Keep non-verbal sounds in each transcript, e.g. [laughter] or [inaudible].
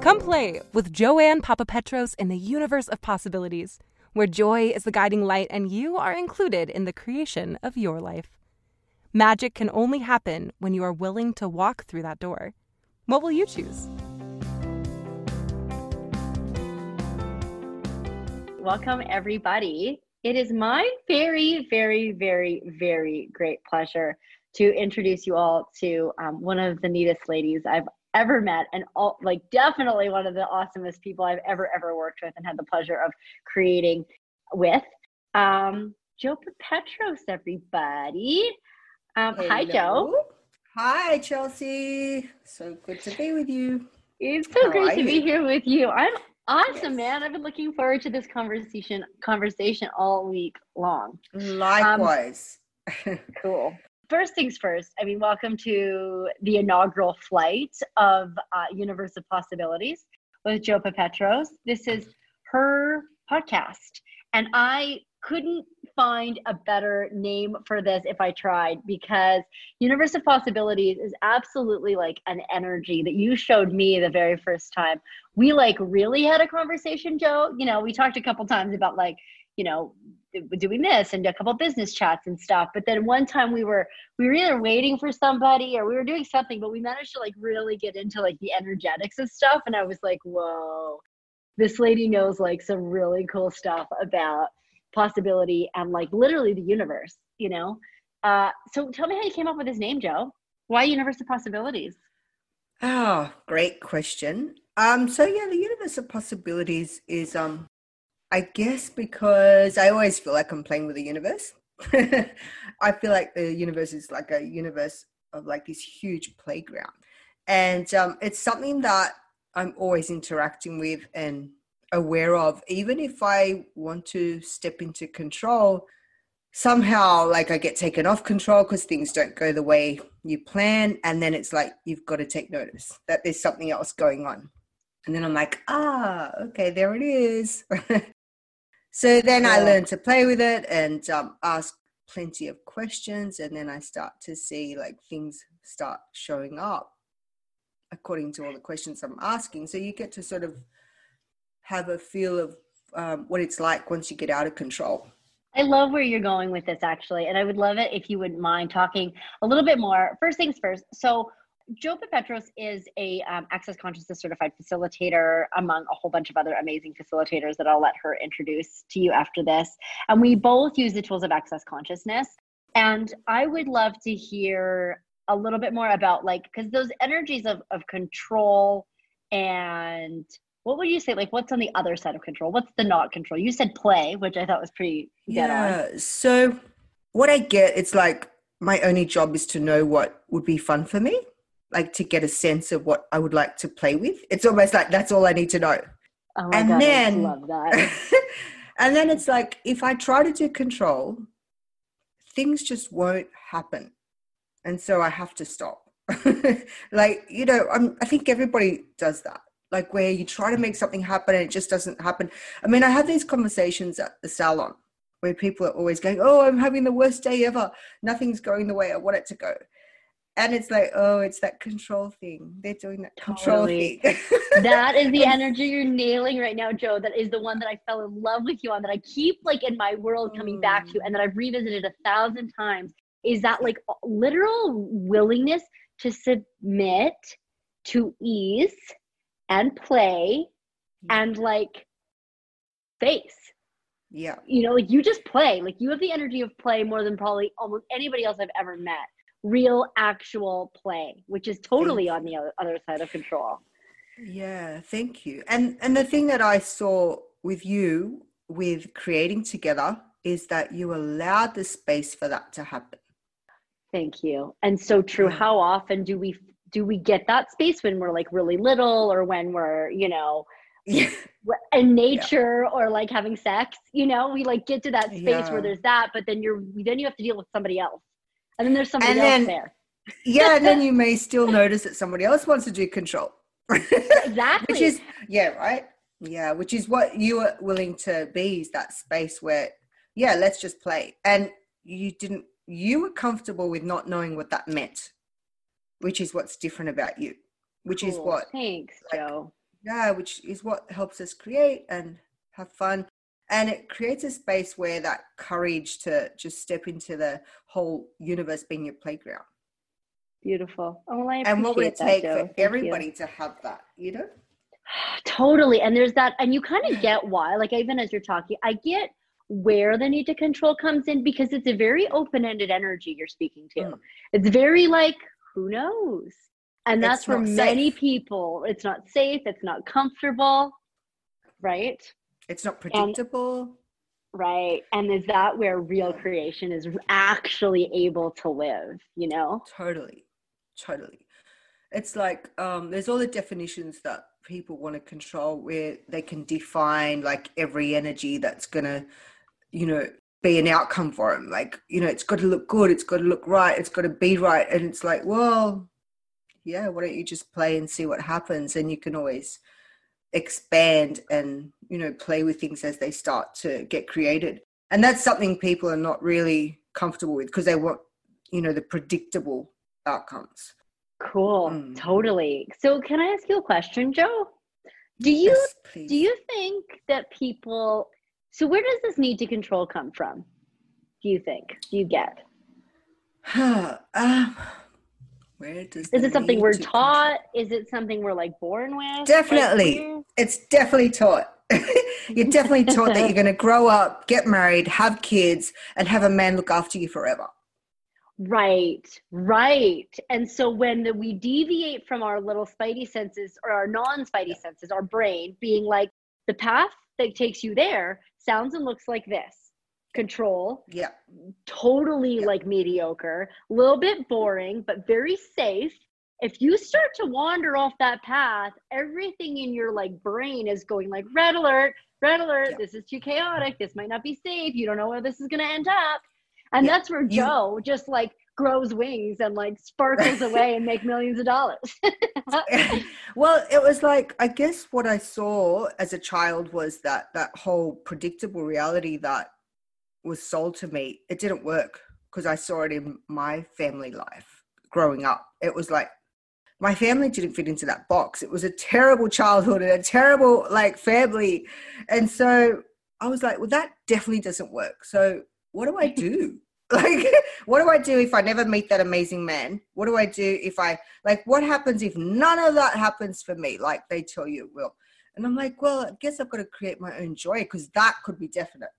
Come play with Joanne Papapetros in the universe of possibilities, where joy is the guiding light and you are included in the creation of your life. Magic can only happen when you are willing to walk through that door. What will you choose? Welcome, everybody. It is my very, very, very, very great pleasure to introduce you all to um, one of the neatest ladies I've ever met and all like definitely one of the awesomest people I've ever ever worked with and had the pleasure of creating with. Um, Joe Petros, everybody. Um, hi, Joe. Hi, Chelsea. So good to be with you. It's so How great to you? be here with you. I'm awesome, yes. man. I've been looking forward to this conversation conversation all week long. Likewise. Um, cool first things first, I mean, welcome to the inaugural flight of uh, Universe of Possibilities with Joe Petros. This is her podcast. And I couldn't find a better name for this if I tried because Universe of Possibilities is absolutely like an energy that you showed me the very first time. We like really had a conversation, Joe. You know, we talked a couple times about like, you know, doing this and a couple business chats and stuff. But then one time we were we were either waiting for somebody or we were doing something but we managed to like really get into like the energetics of stuff. And i was like whoa this lady knows like some really cool stuff about possibility and like literally the universe you know? Uh so tell me how you came up with this name joe. Why universe of possibilities? Oh great question. Um so yeah the universe of possibilities is um I guess because I always feel like I'm playing with the universe. [laughs] I feel like the universe is like a universe of like this huge playground. And um, it's something that I'm always interacting with and aware of. Even if I want to step into control, somehow like I get taken off control because things don't go the way you plan. And then it's like you've got to take notice that there's something else going on. And then I'm like, ah, okay, there it is. [laughs] So then yeah. I learned to play with it and um, ask plenty of questions, and then I start to see like things start showing up according to all the questions I'm asking. So you get to sort of have a feel of um, what it's like once you get out of control. I love where you're going with this actually, and I would love it if you wouldn't mind talking a little bit more. First things first. So Joe Petros is a um, Access Consciousness certified facilitator among a whole bunch of other amazing facilitators that I'll let her introduce to you after this. And we both use the tools of Access Consciousness. And I would love to hear a little bit more about like, because those energies of, of control and what would you say? Like, what's on the other side of control? What's the not control? You said play, which I thought was pretty yeah. On. So, what I get, it's like my only job is to know what would be fun for me like to get a sense of what I would like to play with. It's almost like that's all I need to know. Oh and God, then, love that. [laughs] and then it's like if I try to do control, things just won't happen, and so I have to stop. [laughs] like you know, I'm, I think everybody does that. Like where you try to make something happen and it just doesn't happen. I mean, I have these conversations at the salon where people are always going, "Oh, I'm having the worst day ever. Nothing's going the way I want it to go." And it's like oh it's that control thing. They're doing that control totally. thing. [laughs] [laughs] That is the energy you're nailing right now joe. That is the one that i fell in love with you on that i keep like in my world coming mm. back to mm. and that i've revisited a thousand times. Is that like literal willingness to submit to ease and play and like face? Yeah. You know like you just play. Like you have the energy of play more than probably almost anybody else i've ever met real actual play which is totally on the other side of control. Yeah thank you. And and the thing that i saw with you with creating together is that you allowed the space for that to happen. Thank you. And so true. Yeah. how often do we do we get that space when we're like really little or when we're you know in nature yeah. or like having sex? You know we like get to that space yeah. where there's that but then you're then you have to deal with somebody else and then there's somebody and else then, there. [laughs] yeah, and then [laughs] you may still notice that somebody else wants to do control. [laughs] exactly. which is yeah, right. Yeah, which is what you are willing to be is that space where yeah, let's just play. And you didn't you were comfortable with not knowing what that meant, which is what's different about you. Which cool. is what thanks, like, Joe. Yeah, which is what helps us create and have fun. And it creates a space where that courage to just step into the whole universe being your playground. Beautiful. Oh, I and what would it that, take Joe. for Thank everybody you. to have that, you know? [sighs] Totally. And there's that, and you kind of get why, like, even as you're talking, I get where the need to control comes in because it's a very open ended energy you're speaking to. Mm. It's very like, who knows? And that's It's for many safe. people. It's not safe, it's not comfortable, right? It's not predictable. Right. And is that where real creation is actually able to live, you know? Totally. Totally. It's like um, there's all the definitions that people want to control where they can define like every energy that's going to, you know, be an outcome for them. Like, you know, it's got to look good, it's got to look right, it's got to be right. And it's like, well, yeah, why don't you just play and see what happens? And you can always expand and, you know, play with things as they start to get created. And that's something people are not really comfortable with because they want, you know, the predictable outcomes. Cool. Mm. Totally. So can I ask you a question, Joe? Do you Yes, do you think that people so where does this need to control come from? Do you think? Do you get? Huh [sighs] um, where does Is it something we're taught? Is it something we're like born with? Definitely. It's definitely taught. [laughs] you're definitely taught that you're going [laughs] to grow up, get married, have kids, and have a man look after you forever. Right, right. And so when the, we deviate from our little spidey senses or our non spidey senses, our brain being like, the path that takes you there sounds and looks like this control, Yeah, totally Yeah. like mediocre, a little bit boring, but very safe. If you start to wander off that path, everything in your like brain is going like red alert, red alert, Yeah. this is too chaotic, this might not be safe, you don't know where this is gonna end up. And Yeah. that's where You- Joe just like grows wings and like sparkles [laughs] away and make millions of dollars. [laughs] [laughs] well, it was like I guess what I saw as a child was that that whole predictable reality that was sold to me. It didn't work because I saw it in my family life growing up. It was like my family didn't fit into that box. It was a terrible childhood and a terrible like family, and so I was like, well, that definitely doesn't work. So what do I do? [laughs] like what do i do if i never meet that amazing man what do i do if i like what happens if none of that happens for me like they tell you it will and i'm like well i guess i've got to create my own joy because that could be definite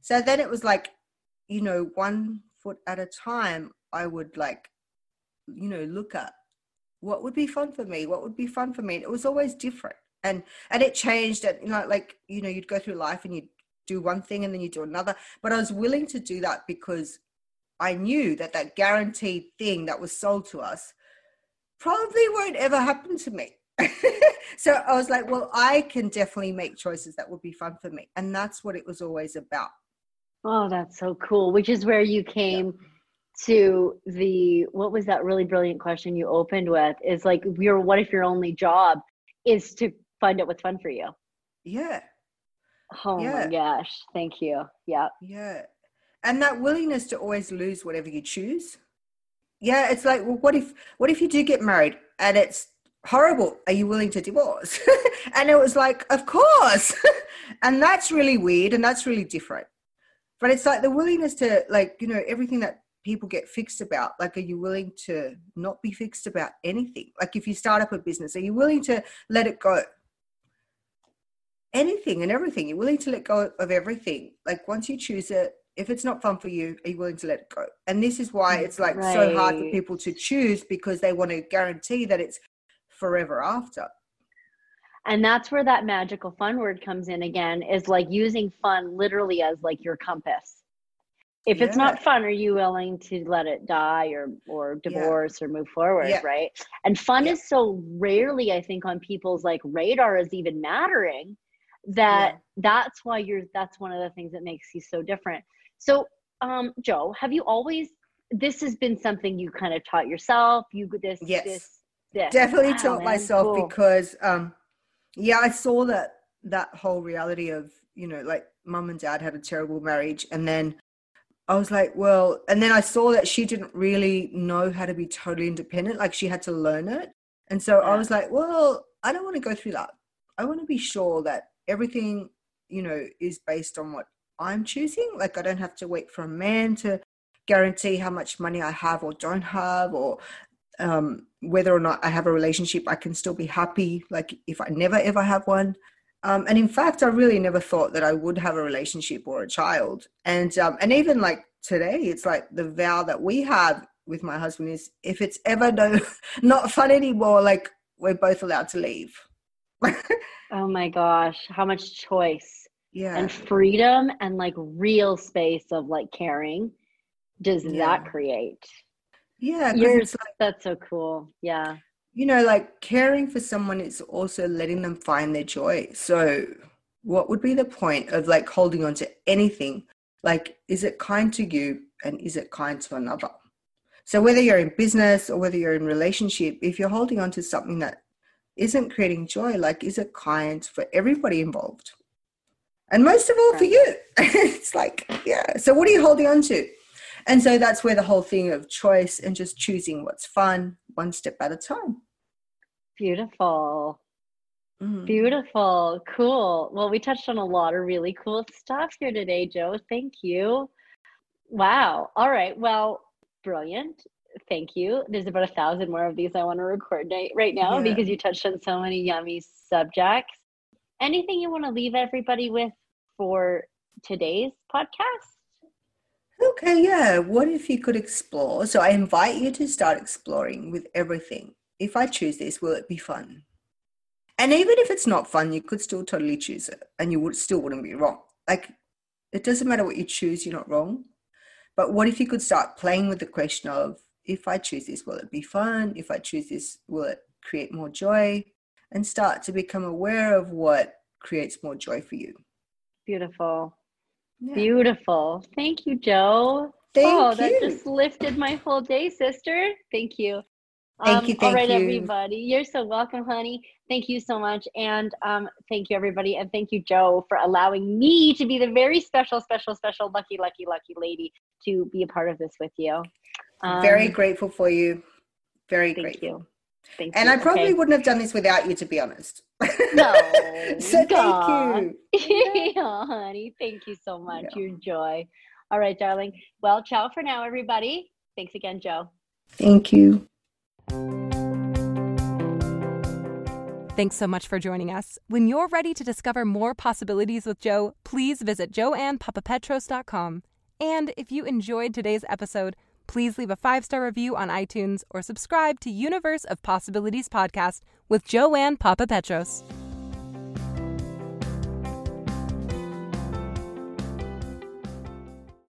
so then it was like you know one foot at a time i would like you know look at what would be fun for me what would be fun for me and it was always different and and it changed and you know like you know you'd go through life and you'd do one thing and then you do another but i was willing to do that because I knew that that guaranteed thing that was sold to us probably won't ever happen to me. [laughs] so I was like, well, I can definitely make choices that would be fun for me. And that's what it was always about. oh, that's so cool. Which is where you came to the what was that really brilliant question you opened with is like your what if your only job is to find out what's fun for you? Yeah. Oh Yeah. my gosh. Thank you. Yeah. Yeah. And that willingness to always lose whatever you choose. Yeah, it's like, well, what if what if you do get married and it's horrible? Are you willing to divorce? [laughs] and it was like, of course. [laughs] and that's really weird and that's really different. But it's like the willingness to like, you know, everything that people get fixed about. Like, are you willing to not be fixed about anything? Like if you start up a business, are you willing to let it go? Anything and everything. You're willing to let go of everything. Like once you choose it, if it's not fun for you, are you willing to let it go? And this is why it's like so hard for people to choose because they want to guarantee that it's forever after. And that's where that magical fun word comes in again is like using fun literally as like your compass. If it's not fun, are you willing to let it die or or Yeah. divorce or move forward, Yeah. right? And fun Yeah. is so rarely I think on people's like radar is even mattering that Yeah. that's why you're that's one of the things that makes you so different. So, um Joe, have you always this has been something you kind of taught yourself? You this Yes. this this Definitely Wow, taught man, myself cool. because um yeah, I saw that that whole reality of, you know, like mum and dad had a terrible marriage and then I was like, well, and then I saw that she didn't really know how to be totally independent. Like she had to learn it. And so I was like, well, I don't want to go through that. I want to be sure that everything, you know, is based on what I'm choosing. Like I don't have to wait for a man to guarantee how much money I have or don't have, or um, whether or not I have a relationship, I can still be happy. Like if I never ever have one. Um, and in fact, I really never thought that I would have a relationship or a child. And um, and even like today, it's like the vow that we have with my husband is if it's ever no [laughs] not fun anymore, like we're both allowed to leave. [laughs] oh my gosh, how much choice yeah. and freedom and like real space of like caring does yeah. that create? Yeah, Yours, like, that's so cool. Yeah. You know, like caring for someone is also letting them find their joy. So, what would be the point of like holding on to anything? Like, is it kind to you and is it kind to another? So, whether you're in business or whether you're in relationship, if you're holding on to something that isn't creating joy, like, is it kind for everybody involved? And most of all right. for you. [laughs] it's like, yeah. So, what are you holding on to? And so that's where the whole thing of choice and just choosing what's fun, one step at a time. Beautiful. Mm. Beautiful. Cool. Well, we touched on a lot of really cool stuff here today, Joe. Thank you. Wow. All right. Well, brilliant. Thank you. There's about a thousand more of these I want to record right now yeah. because you touched on so many yummy subjects. Anything you want to leave everybody with for today's podcast? Okay, yeah. What if you could explore? So I invite you to start exploring with everything. If I choose this, will it be fun? And even if it's not fun, you could still totally choose it and you would still wouldn't be wrong. Like it doesn't matter what you choose, you're not wrong. But what if you could start playing with the question of if I choose this, will it be fun? If I choose this, will it create more joy? And start to become aware of what creates more joy for you. Beautiful. Yeah. Beautiful. Thank you, Joe. Thank oh, you. that just lifted my whole day, sister. Thank you. Thank um, you. Thank all right, you. everybody. You're so welcome, honey. Thank you so much. And um, thank you, everybody. And thank you, Joe, for allowing me to be the very special, special, special, lucky, lucky, lucky lady to be a part of this with you. Um, very grateful for you. Very grateful. thank grateful. You. Thank you. and you. I probably okay. wouldn't have done this without you, to be honest. [laughs] No. so thank you. [laughs] oh, honey, thank you so much. Yeah. Your joy. All right, darling. Well, ciao for now, everybody. Thanks again, Joe. Thank you. Thanks so much for joining us. When you're ready to discover more possibilities with Joe, please visit joannepapapetros.com. And if you enjoyed today's episode, please leave a five star review on iTunes or subscribe to Universe of Possibilities podcast with Joanne Papapetros.